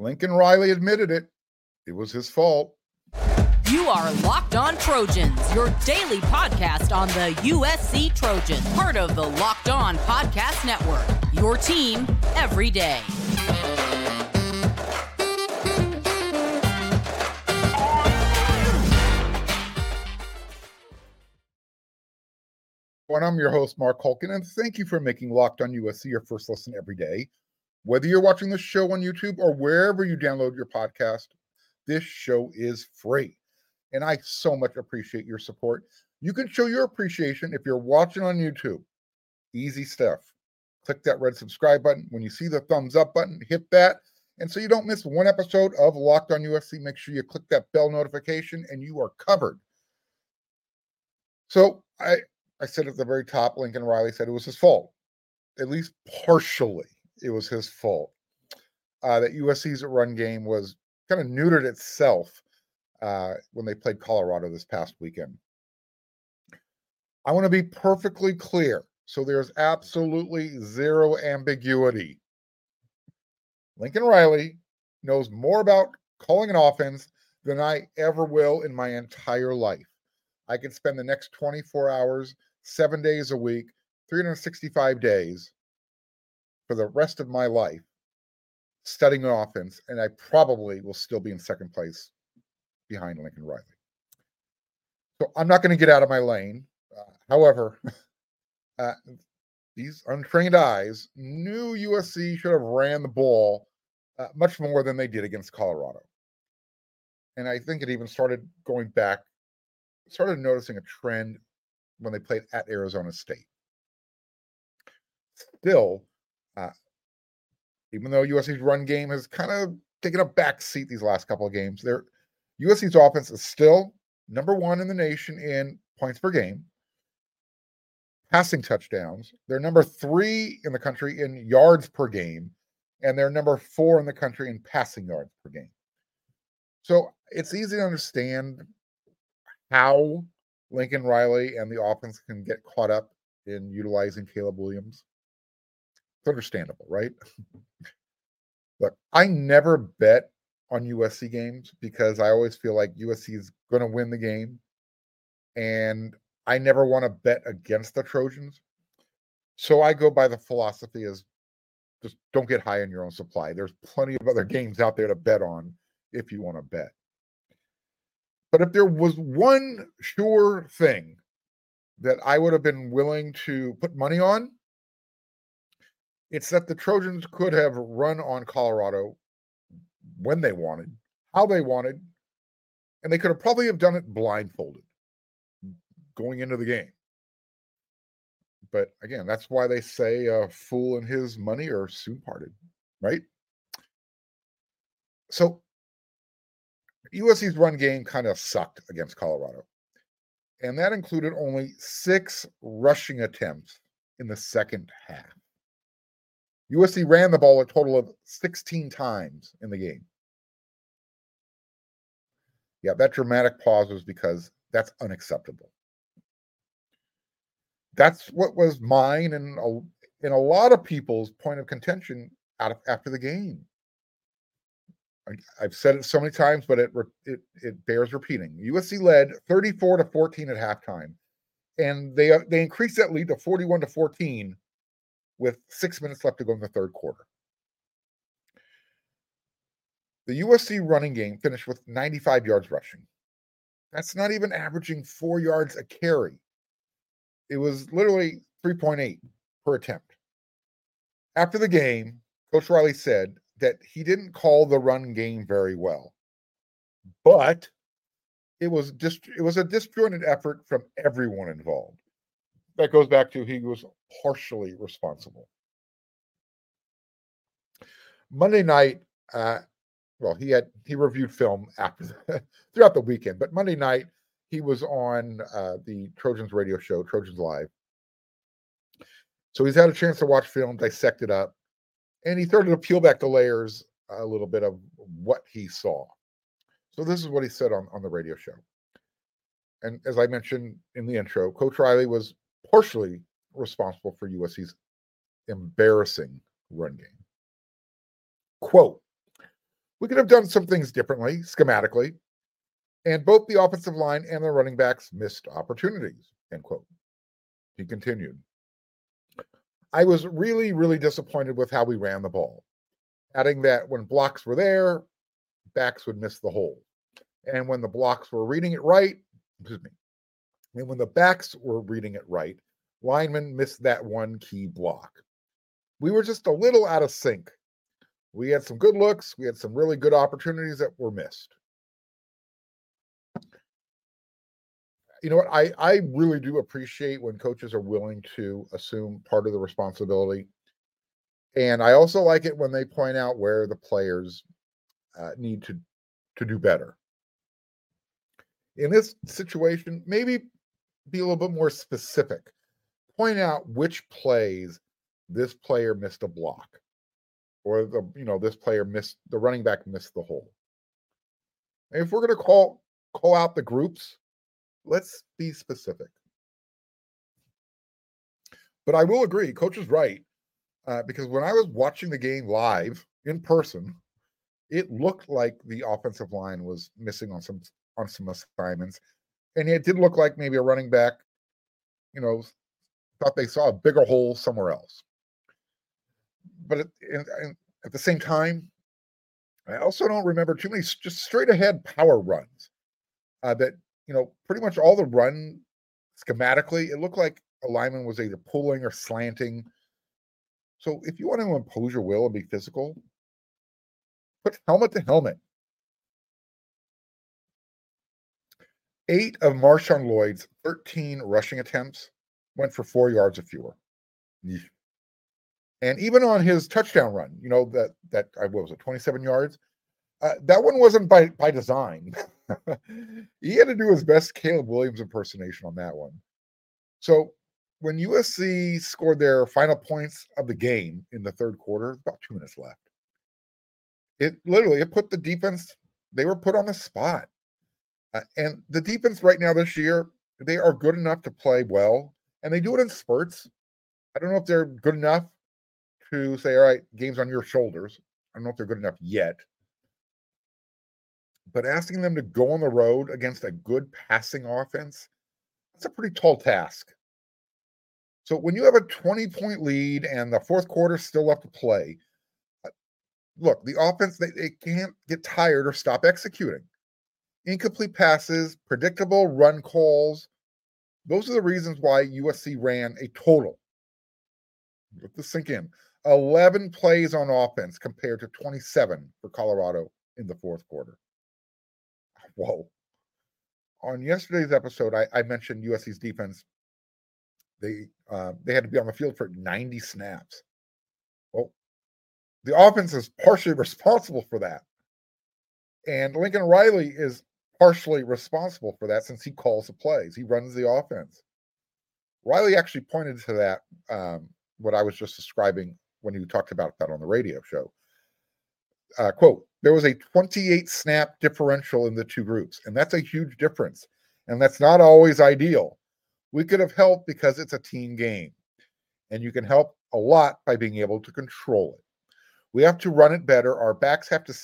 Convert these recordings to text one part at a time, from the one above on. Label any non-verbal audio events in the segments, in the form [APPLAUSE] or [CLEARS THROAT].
Lincoln Riley admitted it. It was his fault. You are Locked On Trojans, your daily podcast on the USC Trojans, part of the Locked On Podcast Network. Your team every day. And I'm your host, Mark Hulkin, and thank you for making Locked On USC your first listen every day. Whether you're watching the show on YouTube or wherever you download your podcast, this show is free. And I so much appreciate your support. You can show your appreciation if you're watching on YouTube. Easy stuff. Click that red subscribe button. When you see the thumbs up button, hit that. And so you don't miss one episode of Locked on USC, make sure you click that bell notification and you are covered. So I I said at the very top, Lincoln Riley said it was his fault. At least partially, it was his fault. Uh, that USC's run game was kind of neutered itself uh, when they played Colorado this past weekend. I want to be perfectly clear so there's absolutely zero ambiguity. Lincoln Riley knows more about calling an offense than I ever will in my entire life. I could spend the next 24 hours seven days a week, 365 days for the rest of my life studying offense, and I probably will still be in second place behind Lincoln Riley. So I'm not going to get out of my lane. Uh, however, [LAUGHS] uh, these untrained eyes knew USC should have ran the ball uh, much more than they did against Colorado. And I think it even started going back, started noticing a trend when they played at Arizona State. Still, uh, even though USC's run game has kind of taken a back seat these last couple of games, their USC's offense is still number one in the nation in points per game, passing touchdowns. They're number three in the country in yards per game, and they're number four in the country in passing yards per game. So it's easy to understand how Lincoln Riley and the offense can get caught up in utilizing Caleb Williams. Understandable, right? Look, I never bet on USC games because I always feel like USC is going to win the game. And I never want to bet against the Trojans. So I go by the philosophy is just don't get high on your own supply. There's plenty of other games out there to bet on if you want to bet. But if there was one sure thing that I would have been willing to put money on, it's that the Trojans could have run on Colorado when they wanted, how they wanted, and they could have probably have done it blindfolded going into the game. But again, that's why they say a fool and his money are soon parted, right? So USC's run game kind of sucked against Colorado. And that included only six rushing attempts in the second half. USC ran the ball a total of 16 times in the game. Yeah, that dramatic pause was because that's unacceptable. That's what was mine and a, and a lot of people's point of contention out of, after the game. I've said it so many times, but it it it bears repeating. USC led 34 to 14 at halftime, and they they increased that lead to 41 to 14 with six minutes left to go in the third quarter. The USC running game finished with 95 yards rushing. That's not even averaging four yards a carry. It was literally 3.8 per attempt. After the game, Coach Riley said that he didn't call the run game very well, but it was just it was a disjointed effort from everyone involved. That goes back to he was partially responsible. Monday night, uh, well, he had he reviewed film after [LAUGHS] throughout the weekend, but Monday night he was on uh, the Trojans radio show, Trojans Live. So he's had a chance to watch film, dissect it up, and he started to peel back the layers a little bit of what he saw. So this is what he said on, on the radio show. And as I mentioned in the intro, Coach Riley was partially responsible for USC's embarrassing run game. Quote We could have done some things differently, schematically, and both the offensive line and the running backs missed opportunities. End quote. He continued. I was really, really disappointed with how we ran the ball, adding that when blocks were there, backs would miss the hole. And when the blocks were reading it right, excuse me, and when the backs were reading it right, linemen missed that one key block. We were just a little out of sync. We had some good looks, we had some really good opportunities that were missed. you know what I I really do appreciate when coaches are willing to assume part of the responsibility, and I also like it when they point out where the players uh, need to to do better. In this situation, maybe be a little bit more specific. Point out which plays this player missed a block, or the you know this player missed the running back missed the hole. And if we're going to call call out the groups let's be specific. But I will agree, coach is right. Uh, because when I was watching the game live in person, it looked like the offensive line was missing on some on some assignments, and it did look like maybe a running back, you know, thought they saw a bigger hole somewhere else. But at, at the same time, I also don't remember too many just straight ahead power runs uh, that you know, pretty much all the run schematically, it looked like a lineman was either pulling or slanting. So if you want to impose your will and be physical, put helmet to helmet. Eight of Marshawn Lloyd's 13 rushing attempts went for four yards or fewer. And even on his touchdown run, you know, that that I what was it, 27 yards, uh, that one wasn't by by design. [LAUGHS] he had to do his best Caleb Williams impersonation on that one. So when USC scored their final points of the game in the third quarter, about two minutes left. It literally it put the defense. They were put on the spot, uh, and the defense right now this year they are good enough to play well, and they do it in spurts. I don't know if they're good enough to say, "All right, game's on your shoulders." I don't know if they're good enough yet but asking them to go on the road against a good passing offense, that's a pretty tall task. So when you have a 20 point lead and the fourth quarter still left to play, uh, look, the offense, they, they can't get tired or stop executing. Incomplete passes, predictable run calls. Those are the reasons why USC ran a total. Let this sink in. 11 plays on offense compared to 27 for Colorado in the fourth quarter whoa. On yesterday's episode, I, I mentioned USC's defense. They uh, they had to be on the field for 90 snaps. Well, the offense is partially [LAUGHS] responsible for that. And Lincoln Riley is partially responsible for that since he calls the plays. He runs the offense. Riley actually pointed to that, um, what I was just describing when he talked about that on the radio show. Uh, quote, there was a 28 snap differential in the two groups, and that's a huge difference. And that's not always ideal. We could have helped because it's a team game, and you can help a lot by being able to control it. We have to run it better. Our backs have to,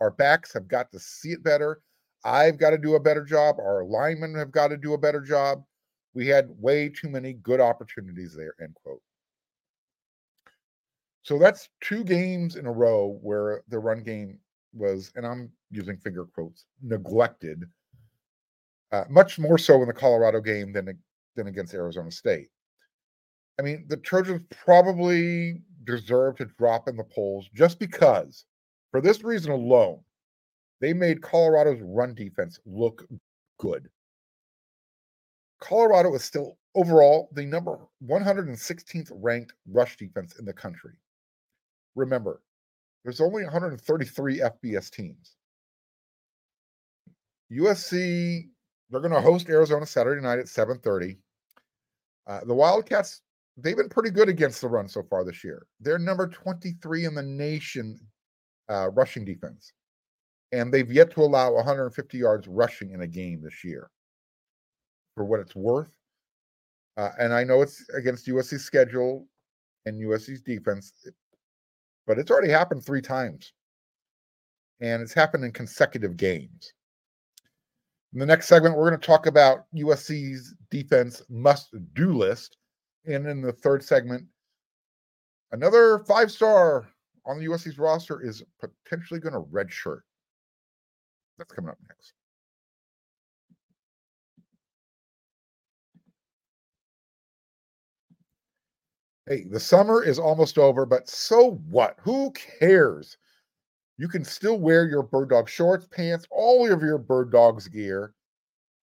our backs have got to see it better. I've got to do a better job. Our linemen have got to do a better job. We had way too many good opportunities there. End quote. So that's two games in a row where the run game was, and I'm using finger quotes, neglected, uh, much more so in the Colorado game than than against Arizona State. I mean, the Trojans probably deserve to drop in the polls just because, for this reason alone, they made Colorado's run defense look good. Colorado is still overall the number 116th ranked rush defense in the country. Remember, there's only 133 FBS teams. USC, they're going to host Arizona Saturday night at 7:30. Uh, the Wildcats, they've been pretty good against the run so far this year. They're number 23 in the nation uh, rushing defense, and they've yet to allow 150 yards rushing in a game this year. For what it's worth, uh, and I know it's against USC's schedule and USC's defense but it's already happened three times. and it's happened in consecutive games. In the next segment, we're going to talk about USC's defense must do list. And in the third segment, another five star on the USC's roster is potentially going to redshirt. That's coming up next. Hey, the summer is almost over, but so what? Who cares? You can still wear your bird dog shorts, pants, all of your bird dogs gear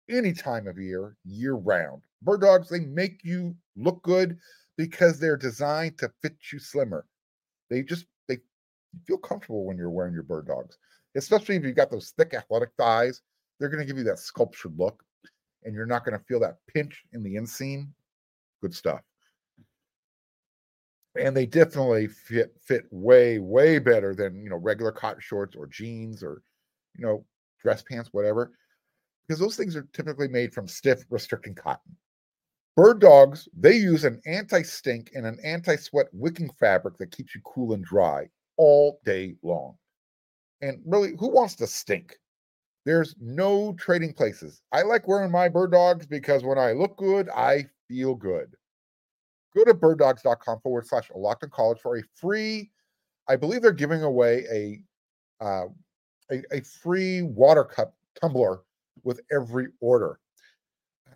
any time of year, year round. Bird dogs, they make you look good because they're designed to fit you slimmer. They just they feel comfortable when you're wearing your bird dogs, especially if you've got those thick athletic thighs. They're going to give you that sculptured look, and you're not going to feel that pinch in the inseam. Good stuff and they definitely fit fit way way better than you know regular cotton shorts or jeans or you know dress pants whatever because those things are typically made from stiff restricting cotton bird dogs they use an anti-stink and an anti-sweat wicking fabric that keeps you cool and dry all day long and really who wants to stink there's no trading places i like wearing my bird dogs because when i look good i feel good go to birddogs.com forward slash locked college for a free, I believe they're giving away a, uh, a, a free water cup tumbler with every order.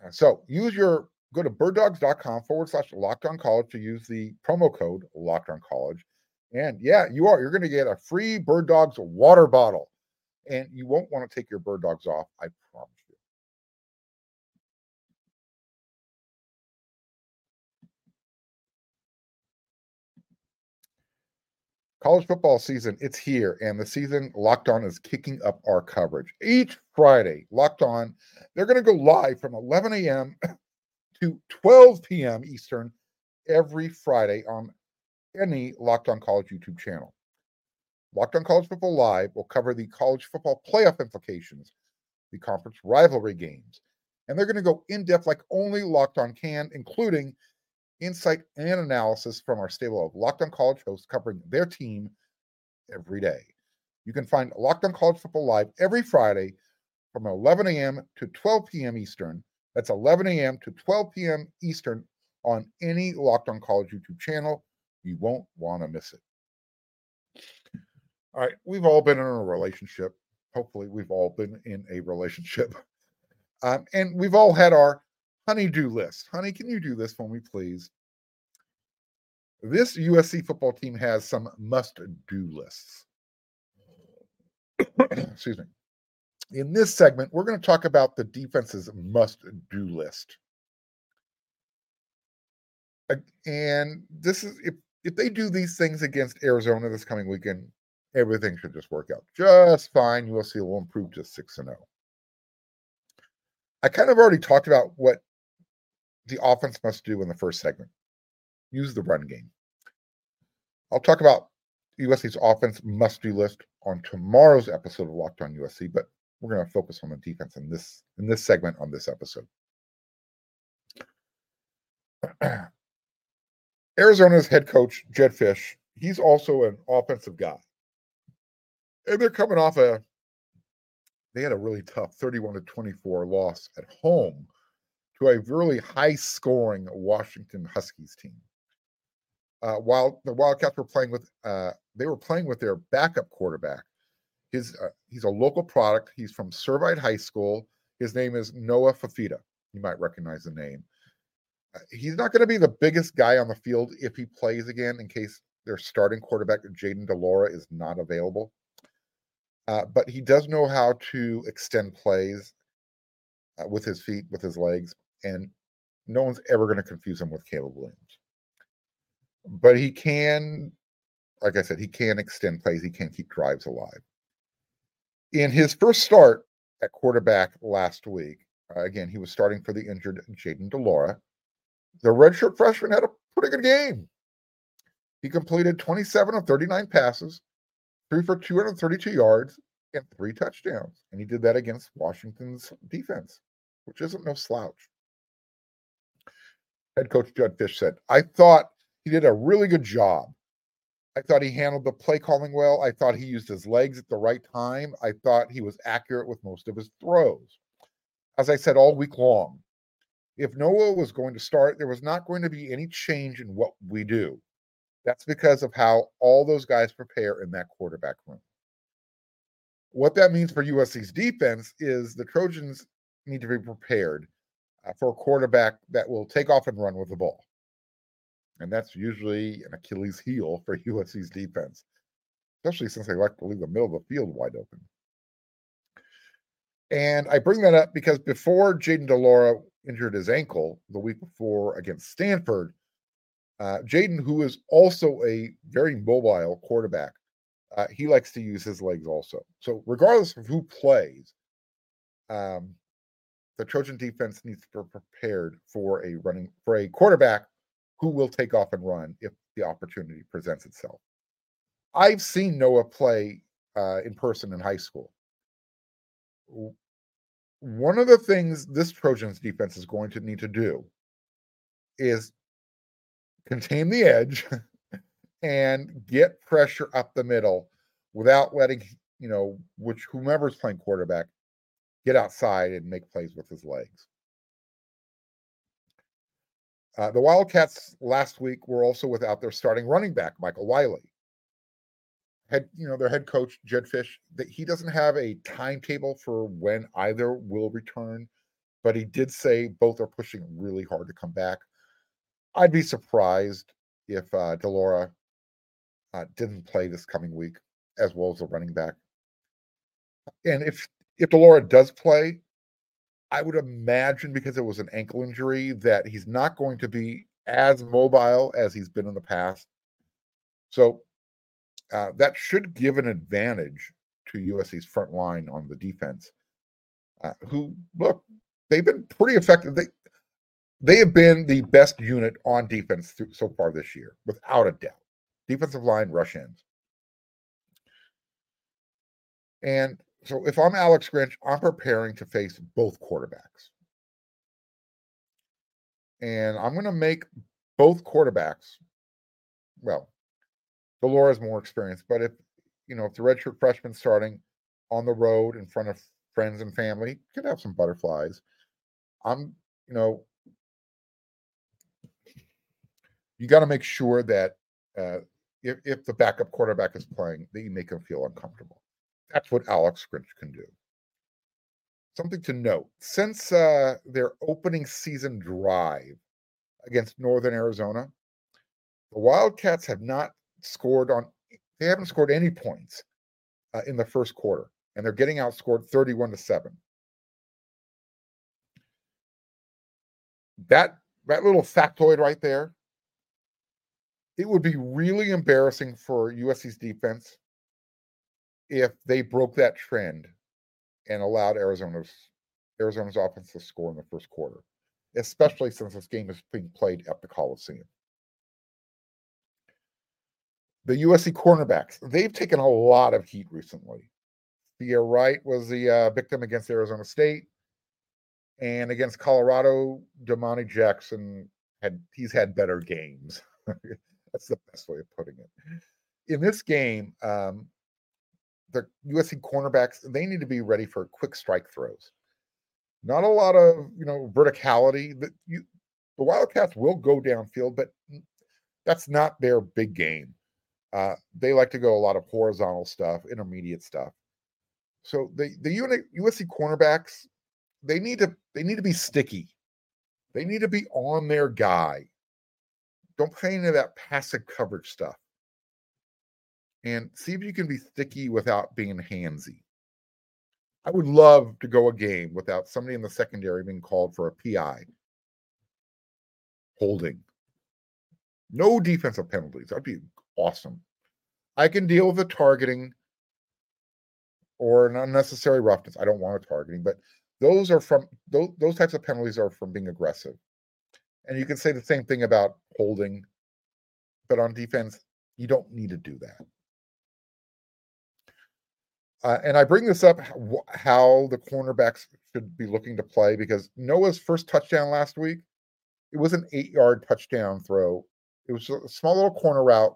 Uh, so use your, go to birddogs.com forward slash locked college to use the promo code locked on college. And yeah, you are, you're going to get a free Bird Dogs water bottle and you won't want to take your bird dogs off. I promise. You. College football season it's here and the season locked on is kicking up our coverage each friday locked on they're going to go live from 11 a.m to 12 p.m eastern every friday on any locked on college youtube channel locked on college football live will cover the college football playoff implications the conference rivalry games and they're going to go in depth like only locked on can including insight, and analysis from our stable of Locked On College hosts covering their team every day. You can find Locked On College Football Live every Friday from 11 a.m. to 12 p.m. Eastern. That's 11 a.m. to 12 p.m. Eastern on any Locked On College YouTube channel. You won't want to miss it. All right, we've all been in a relationship. Hopefully, we've all been in a relationship. [LAUGHS] Um, and we've all had our honeydew list. Honey, can you do this for me, please? This USC football team has some must do lists. [COUGHS] Excuse me. In this segment, we're going to talk about the defense's must do list. And this is if if they do these things against Arizona this coming weekend, everything should just work out just fine. USC will improve to 6 and 0. I kind of already talked about what the offense must do in the first segment use the run game. I'll talk about USC's offense must do list on tomorrow's episode of Locked On USC, but we're going to focus on the defense in this in this segment on this episode. [CLEARS THROAT] Arizona's head coach Jedd Fisch, he's also an offensive guy, and they're coming off a they had a really tough 31 to 24 loss at home to a really high scoring Washington Huskies team. Uh, while the Wildcats were playing with, uh, they were playing with their backup quarterback. His uh, he's a local product. He's from Servite High School. His name is Noah Fifita. You might recognize the name. Uh, he's not going to be the biggest guy on the field if he plays again, in case their starting quarterback Jayden de Laura is not available. Uh, but he does know how to extend plays uh, with his feet, with his legs, and no one's ever going to confuse him with Caleb Williams. But he can, like I said, he can extend plays. He can keep drives alive. In his first start at quarterback last week, uh, again, he was starting for the injured Jayden de Laura. The redshirt freshman had a pretty good game. He completed 27 of 39 passes, three for 232 yards, and three touchdowns. And he did that against Washington's defense, which isn't no slouch head coach Jedd Fisch said, I thought he did a really good job. I thought he handled the play calling well. I thought he used his legs at the right time. I thought he was accurate with most of his throws. As I said all week long, if Noah was going to start, there was not going to be any change in what we do. That's because of how all those guys prepare in that quarterback room. What that means for USC's defense is the Trojans need to be prepared uh, for a quarterback that will take off and run with the ball. And that's usually an Achilles heel for [LAUGHS] USC's defense, especially since they like to leave the middle of the field wide open. And I bring that up because before Jayden de Laura injured his ankle the week before against Stanford, uh, Jayden, who is also a very mobile quarterback, uh, he likes to use his legs also. So, regardless of who plays, um, the Trojan defense needs to be prepared for a running for a quarterback who will take off and run if the opportunity presents itself. I've seen Noah play uh, in person in high school. One of the things this Trojans defense is going to need to do is contain the edge [LAUGHS] and get pressure up the middle without letting you know which whomever's playing quarterback get outside and make plays with his legs. Uh, the Wildcats last week were also without their starting running back, Michael Wiley. Head, you know, their head coach, Jedd Fisch that he doesn't have a timetable for when either will return, but he did say both are pushing really hard to come back. I'd be surprised if uh, de Laura uh, didn't play this coming week, as well as the running back. And if if de Laura does play, I would imagine because it was an ankle injury that he's not going to be as mobile as he's been in the past. So uh, that should give an advantage to USC's front line on the defense. Uh, who look, they've been pretty effective. They they have been the best unit on defense so far this year, without a doubt. Defensive line, rush ends. And so if I'm Alex Grinch, I'm preparing to face both quarterbacks. And I'm going to make both quarterbacks, well, de Laura's more experienced, but if, you know, if the redshirt freshman starting on the road in front of friends and family, could have some butterflies. I'm, you know, you got to make sure that uh, if, if the backup quarterback is playing, that you make them feel uncomfortable. That's what Alex Grinch can do. Something to note since uh, their opening season drive against Northern Arizona, the Wildcats have not scored on, they haven't scored any points uh, in the first quarter, and they're getting outscored 31 to 7. That, that little factoid right there, it would be really embarrassing for USC's defense if they broke that trend and allowed Arizona's Arizona's offense to score in the first quarter, especially since this game is being played at the Coliseum. The USC cornerbacks, they've taken a lot of heat recently. Ceyair Wright was the uh, victim against Arizona State. And against Colorado, Domani Jackson had he's had better games. [LAUGHS] That's the best way of putting it. In this game, um, the USC cornerbacks they need to be ready for quick strike throws. Not a lot of you know verticality. That you, the Wildcats will go downfield, but that's not their big game. Uh, they like to go a lot of horizontal stuff, intermediate stuff. So the the USC cornerbacks they need to they need to be sticky. They need to be on their guy. Don't play any of that passive coverage stuff and see if you can be sticky without being handsy. I would love to go a game without somebody in the secondary being called for a PI. Holding. No defensive penalties. That'd be awesome. I can deal with the targeting or an unnecessary roughness. I don't want a targeting, but those are from those, those types of penalties are from being aggressive. And you can say the same thing about holding, but on defense, you don't need to do that. Uh, and I bring this up how the cornerbacks should be looking to play because Noah's first touchdown last week, it was an eight yard touchdown throw. It was a small little corner route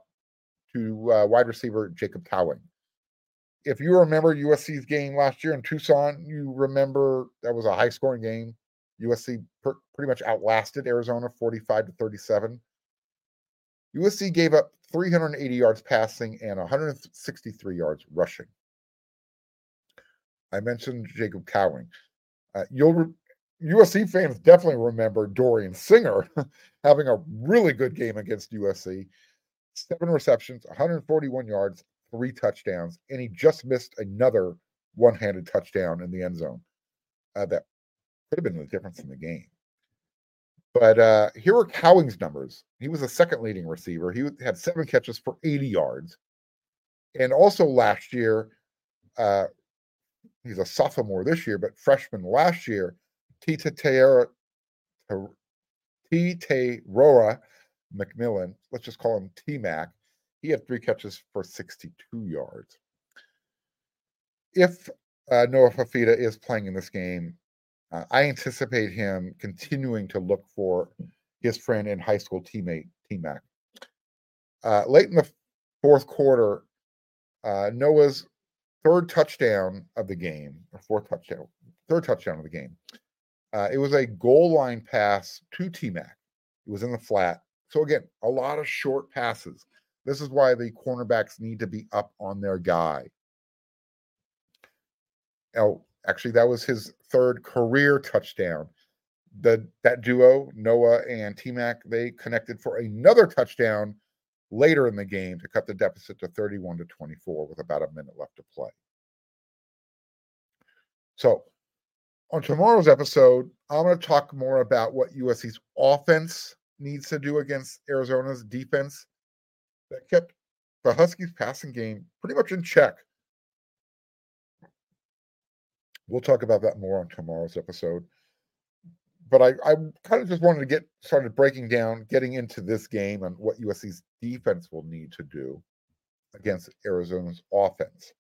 to uh, wide receiver Jacob Cowing. If you remember USC's game last year in Tucson, you remember that was a high scoring game. USC per, pretty much outlasted Arizona 45 to 37. USC gave up 380 yards passing and 163 yards rushing. I mentioned Jacob Cowing. Uh, you'll re- USC fans definitely remember Dorian Singer [LAUGHS] having a really good game against USC. Seven receptions, 141 yards, three touchdowns, and he just missed another one-handed touchdown in the end zone. Uh, that could have been the difference in the game. But uh, here are Cowing's numbers. He was the second leading receiver. He had seven catches for 80 yards. And also last year, uh, he's a sophomore this year, but freshman last year, Tita Teora Tita Rora McMillan, let's just call him T Mac, he had three catches for 62 yards. If uh, Noah Fifita is playing in this game, uh, I anticipate him continuing to look for his friend and high school teammate, T Mac. Uh, late in the fourth quarter, uh, Noah's third touchdown of the game, or fourth touchdown, third touchdown of the game. Uh, it was a goal line pass to T Mac. It was in the flat. So again, a lot of short passes. This is why the cornerbacks need to be up on their guy. Oh, actually, that was his third career touchdown. The that duo, Noah and T Mac, they connected for another touchdown later in the game to cut the deficit to 31 to 24 with about a minute left to play. So, on tomorrow's episode, I'm going to talk more about what USC's offense needs to do against Arizona's defense that kept the Huskies passing game pretty much in check. We'll talk about that more on tomorrow's episode. But I, I kind of just wanted to get started breaking down, getting into this game and what USC's defense will need to do against Arizona's offense.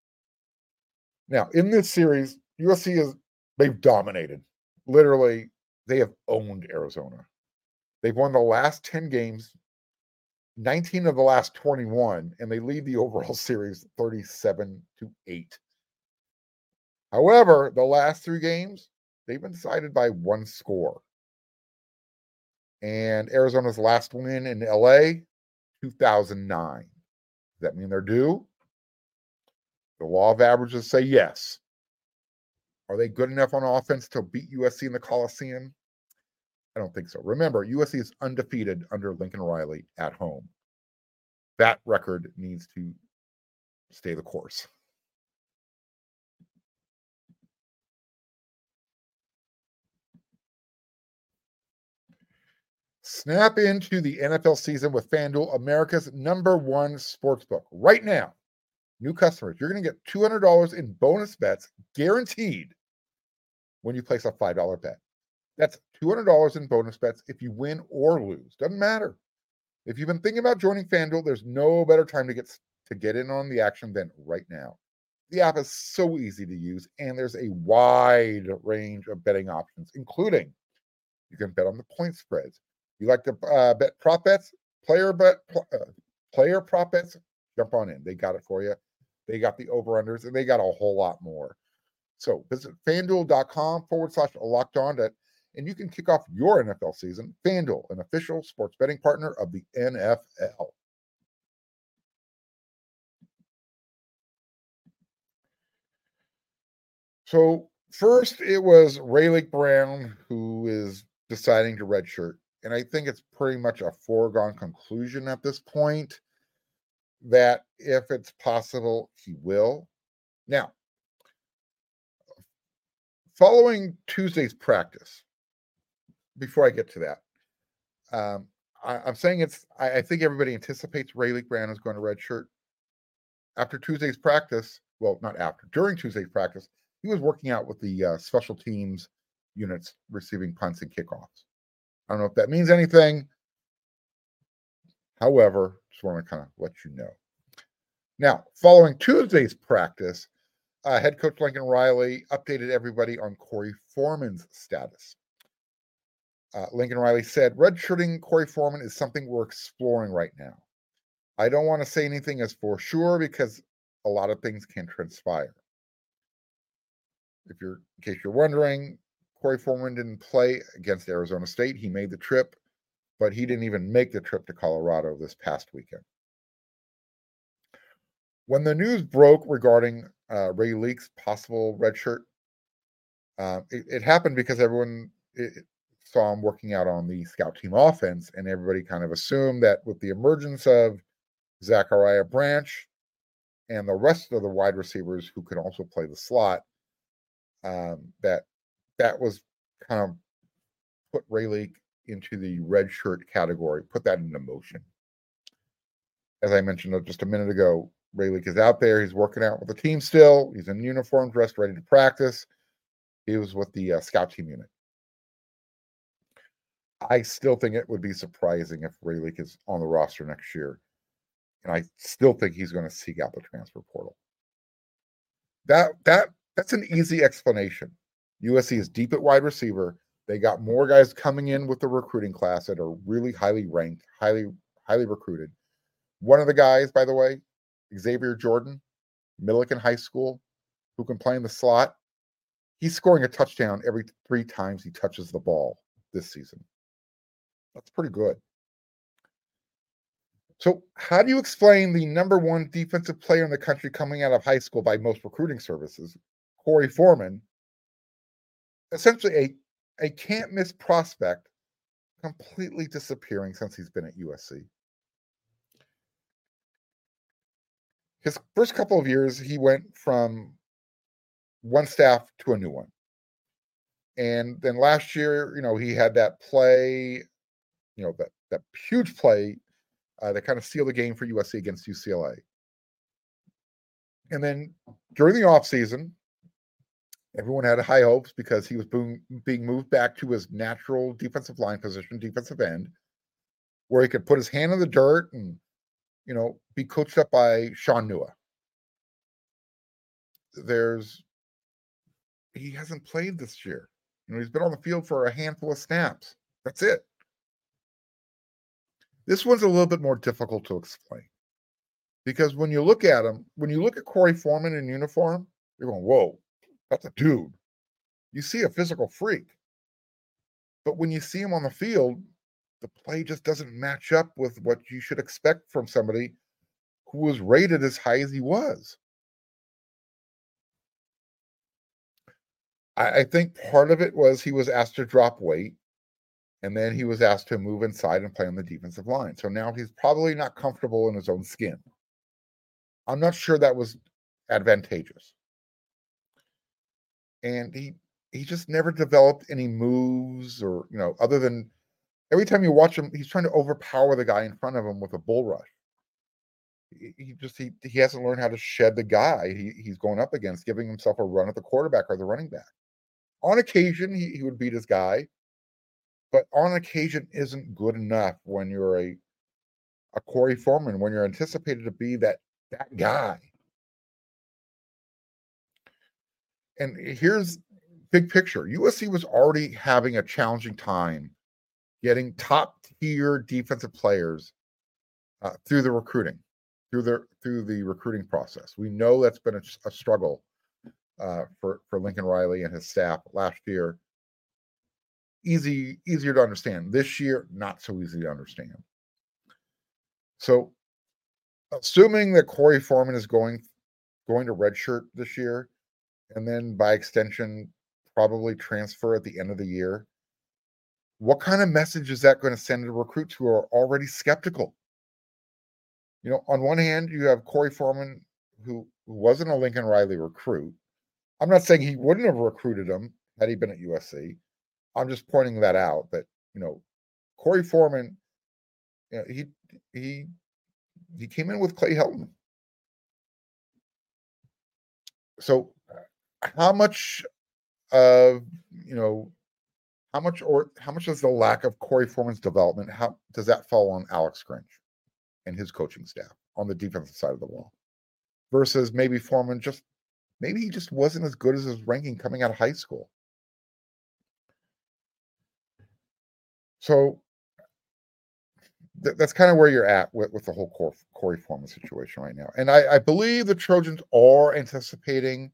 Now, in this series, USC is they've dominated. Literally, they have owned Arizona. They've won the last 10 games, 19 of the last 21, and they lead the [LAUGHS] overall series 37 to 8. However, the last three games, they've been decided by one score. And Arizona's last win in LA, 2009. Does that mean they're due? The law of averages say yes. Are they good enough on offense to beat USC in the Coliseum? I don't think so. Remember, USC is undefeated under Lincoln Riley at home. That record needs to stay the course. Snap into the NFL season with FanDuel, America's number one sports book. Right now, new customers, you're going to get $200 in bonus bets guaranteed when you place a $5 bet. That's $200 in bonus bets if you win or lose. Doesn't matter. If you've been thinking about joining FanDuel, there's no better time to get to get in on the action than right now. The app is so easy to use, and there's a wide range of betting options, including you can bet on the point spreads. You like to uh, bet prop bets, player bet, pl- uh, player prop bets. Jump on in; they got it for you. They got the over unders, and they got a whole lot more. So visit FanDuel.com forward slash locked on to and you can kick off your NFL season. FanDuel, an official sports betting partner of the NFL. So, first, it was Raleek Brown who is deciding to redshirt. And I think it's pretty much a foregone conclusion at this point that if it's possible, he will. Now, following Tuesday's practice, before I get to that, um, I, am saying it's. I, I, think everybody anticipates Raleek Brown is going to redshirt after Tuesday's practice. Well, not after, during Tuesday's practice, he was working out with the uh, special teams units receiving punts and kickoffs. I don't know if that means anything. However, just want to kind of let you know. Now, following Tuesday's practice, uh, head coach Lincoln Riley updated everybody on Korey Foreman's status. Uh, Lincoln Riley said, redshirting Korey Foreman is something we're exploring right now. I don't want to say anything as for sure because a lot of things can transpire. If you're, in case you're wondering, Korey Foreman didn't play against Arizona State. He made the trip, but he didn't even make the trip to Colorado this past weekend. When the news broke regarding uh, Raleek's possible redshirt, uh, it, it, happened because everyone it, saw him working out on the scout team offense, and everybody kind of assumed that with the emergence of Zachariah Branch and the rest of the wide receivers who could also play the slot, um, that that was kind of put Ray into the red shirt category, put that into motion. As I mentioned just a minute ago, Ray is out there. He's working out with the team still. He's in uniform, dressed, ready to practice. He was with the uh, scout team unit. I still think it would be surprising if Raleek is on the roster next year. And I still think he's going to seek out the transfer portal. That that that's an easy explanation. USC is deep at wide receiver. They got more guys coming in with the recruiting class that are really highly ranked, highly highly recruited. One of the guys, by the way, Xavier Jordan, Millikan High School, who can play in the slot. He's scoring a touchdown every three times he touches the ball this season. That's pretty good. So, how do you explain the number one defensive player in the country coming out of high school by most recruiting services, Korey Foreman, essentially a, a can't miss prospect, completely disappearing since he's been at USC? His first couple of years, he went from one staff to a new one. And then last year, you know, he had that play you know that that huge play uh, that kind of sealed the game for USC against UCLA. And then during the offseason, everyone had high hopes because he was being, being moved back to his natural defensive line position, defensive end, where he could put his hand in the dirt and, you know, be coached up by Sean Nua. There's, he hasn't played this year. You know, he's been on the field for a handful of snaps. That's it. This one's a little bit more difficult to explain because when you look at him, when you look at Korey Foreman in uniform, you're going, whoa, that's a dude. You see a physical freak. But when you see him on the field, the play just doesn't match up with what you should expect from somebody who was rated as high as he was. I, I think part of it was he was asked to drop weight. And then he was asked to move inside and play on the defensive line. So now he's probably not comfortable in his own skin. I'm not sure that was advantageous. And he he just never developed any moves or, you know, other than every time you watch him, he's trying to overpower the guy in front of him with a bull rush. He, he just he he hasn't learned how to shed the guy he, he's going up against, giving himself a run at the quarterback or the running back. On occasion, he, he would beat his guy but on occasion isn't good enough when you're a a Korey Foreman, when you're anticipated to be that that guy. And here's big picture. USC was already having a challenging time getting top tier defensive players uh, through the recruiting, through the through the recruiting process. We know that's been a, a struggle uh, for for Lincoln Riley and his staff last year easy easier to understand. This year, not so easy to understand. So, assuming that Korey Foreman is going going to redshirt this year, and then by extension, probably transfer at the end of the year, what kind of message is that going to send to recruits who are already skeptical? You know, on one hand, you have Korey Foreman, who, who wasn't a Lincoln Riley recruit. I'm not saying he wouldn't have recruited him had he been at USC. I'm just pointing that out that you know Korey Foreman, you know, he he he came in with Clay Helton. So, how much of you know how much or how much does the lack of Korey Foreman's development how does that fall on Alex Grinch and his coaching staff on the defensive side of the ball versus maybe Foreman just maybe he just wasn't as good as his ranking coming out of high school. So th- that's kind of where you're at with, with the whole Korey, Korey Foreman situation right now. And I, I believe the Trojans are anticipating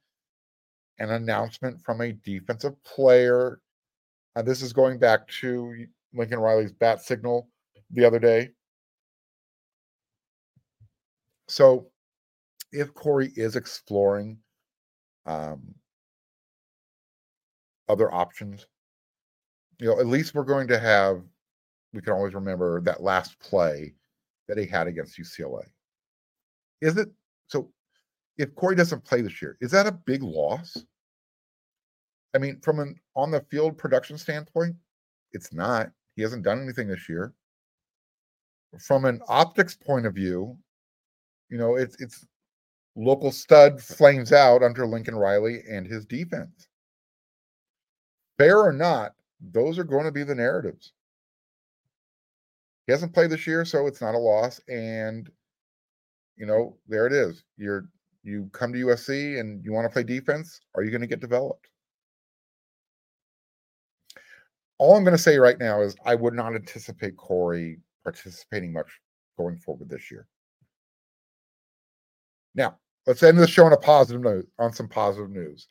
an announcement from a defensive player. And this is going back to Lincoln Riley's bat signal the other day. So if Korey is exploring um, other options, you know, at least we're going to have, we can always remember that last play that he had against UCLA. Is it so? If Korey doesn't play this year, is that a big loss? I mean, from an on the field production standpoint, it's not. He hasn't done anything this year. From an optics point of view, you know, it's it's local stud flames out under Lincoln Riley and his defense. Fair or not, those are going to be the narratives. He hasn't played this year, so it's not a loss. And you know, there it is. You're you come to USC and you want to play defense. Are you going to get developed? All I'm going to say right now is I would not anticipate Korey participating much going forward this year. Now, let's end the show on a positive note, on some positive news.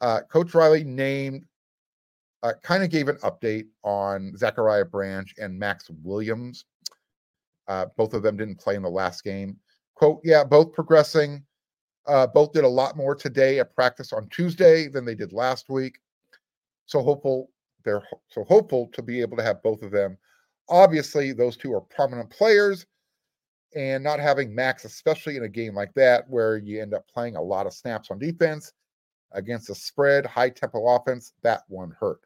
Uh, Coach Riley named, uh, kind of gave an update on Zachariah Branch and Max Williams. Uh, both of them didn't play in the last game. Quote, yeah, both progressing. Uh, both did a lot more today at practice on Tuesday than they did last week. So hopeful they're so hopeful to be able to have both of them. Obviously, those two are prominent players, and not having Max, especially in a game like that where you end up playing a lot of snaps on defense against a spread, high tempo offense, that one hurt.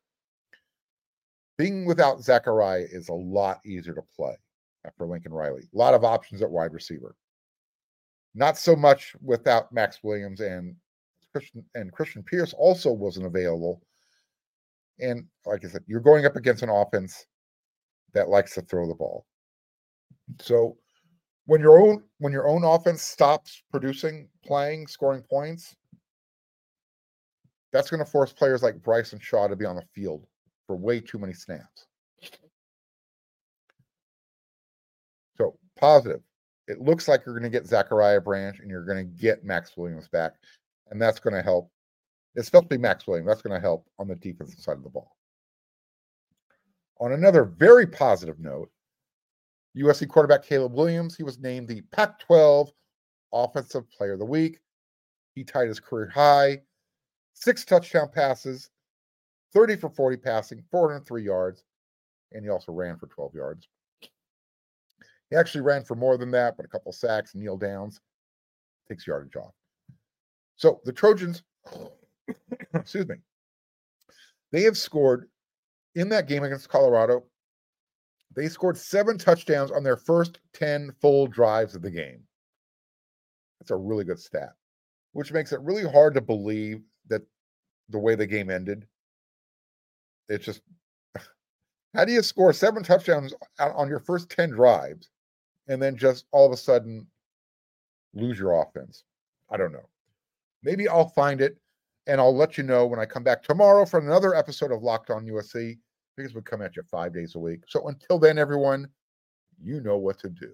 Being without Zachariah is a lot easier to play uh, for Lincoln Riley. A lot of options at wide receiver. Not so much without Max Williams and Christian and Christian Pierce also wasn't available. And like I said, you're going up against an offense that likes to throw the ball. So when your own when your own offense stops producing, playing, scoring points, that's going to force players like Bryson Shaw to be on the field for way too many snaps. So positive. It looks like you're going to get Zachariah Branch and you're going to get Max Williams back, and that's going to help, especially Max Williams. That's going to help on the defensive side of the ball. On another very positive note, USC quarterback Caleb Williams, he was named the Pac 12 Offensive Player of the Week. He tied his career high, six touchdown passes, 30 for 40 passing, 403 yards, and he also ran for 12 yards. He actually ran for more than that, but a couple sacks, kneel downs, takes yardage off. So the Trojans, [COUGHS] excuse me, they have scored in that game against Colorado they scored seven touchdowns on their first 10 full drives of the game. That's a really good stat, which makes it really hard to believe that the way the game ended, it's just how do you score seven touchdowns on your first 10 drives and then just all of a sudden lose your offense? I don't know. Maybe I'll find it and I'll let you know when I come back tomorrow for another episode of Locked On USC because we come at you five days a week. So until then, everyone, you know what to do.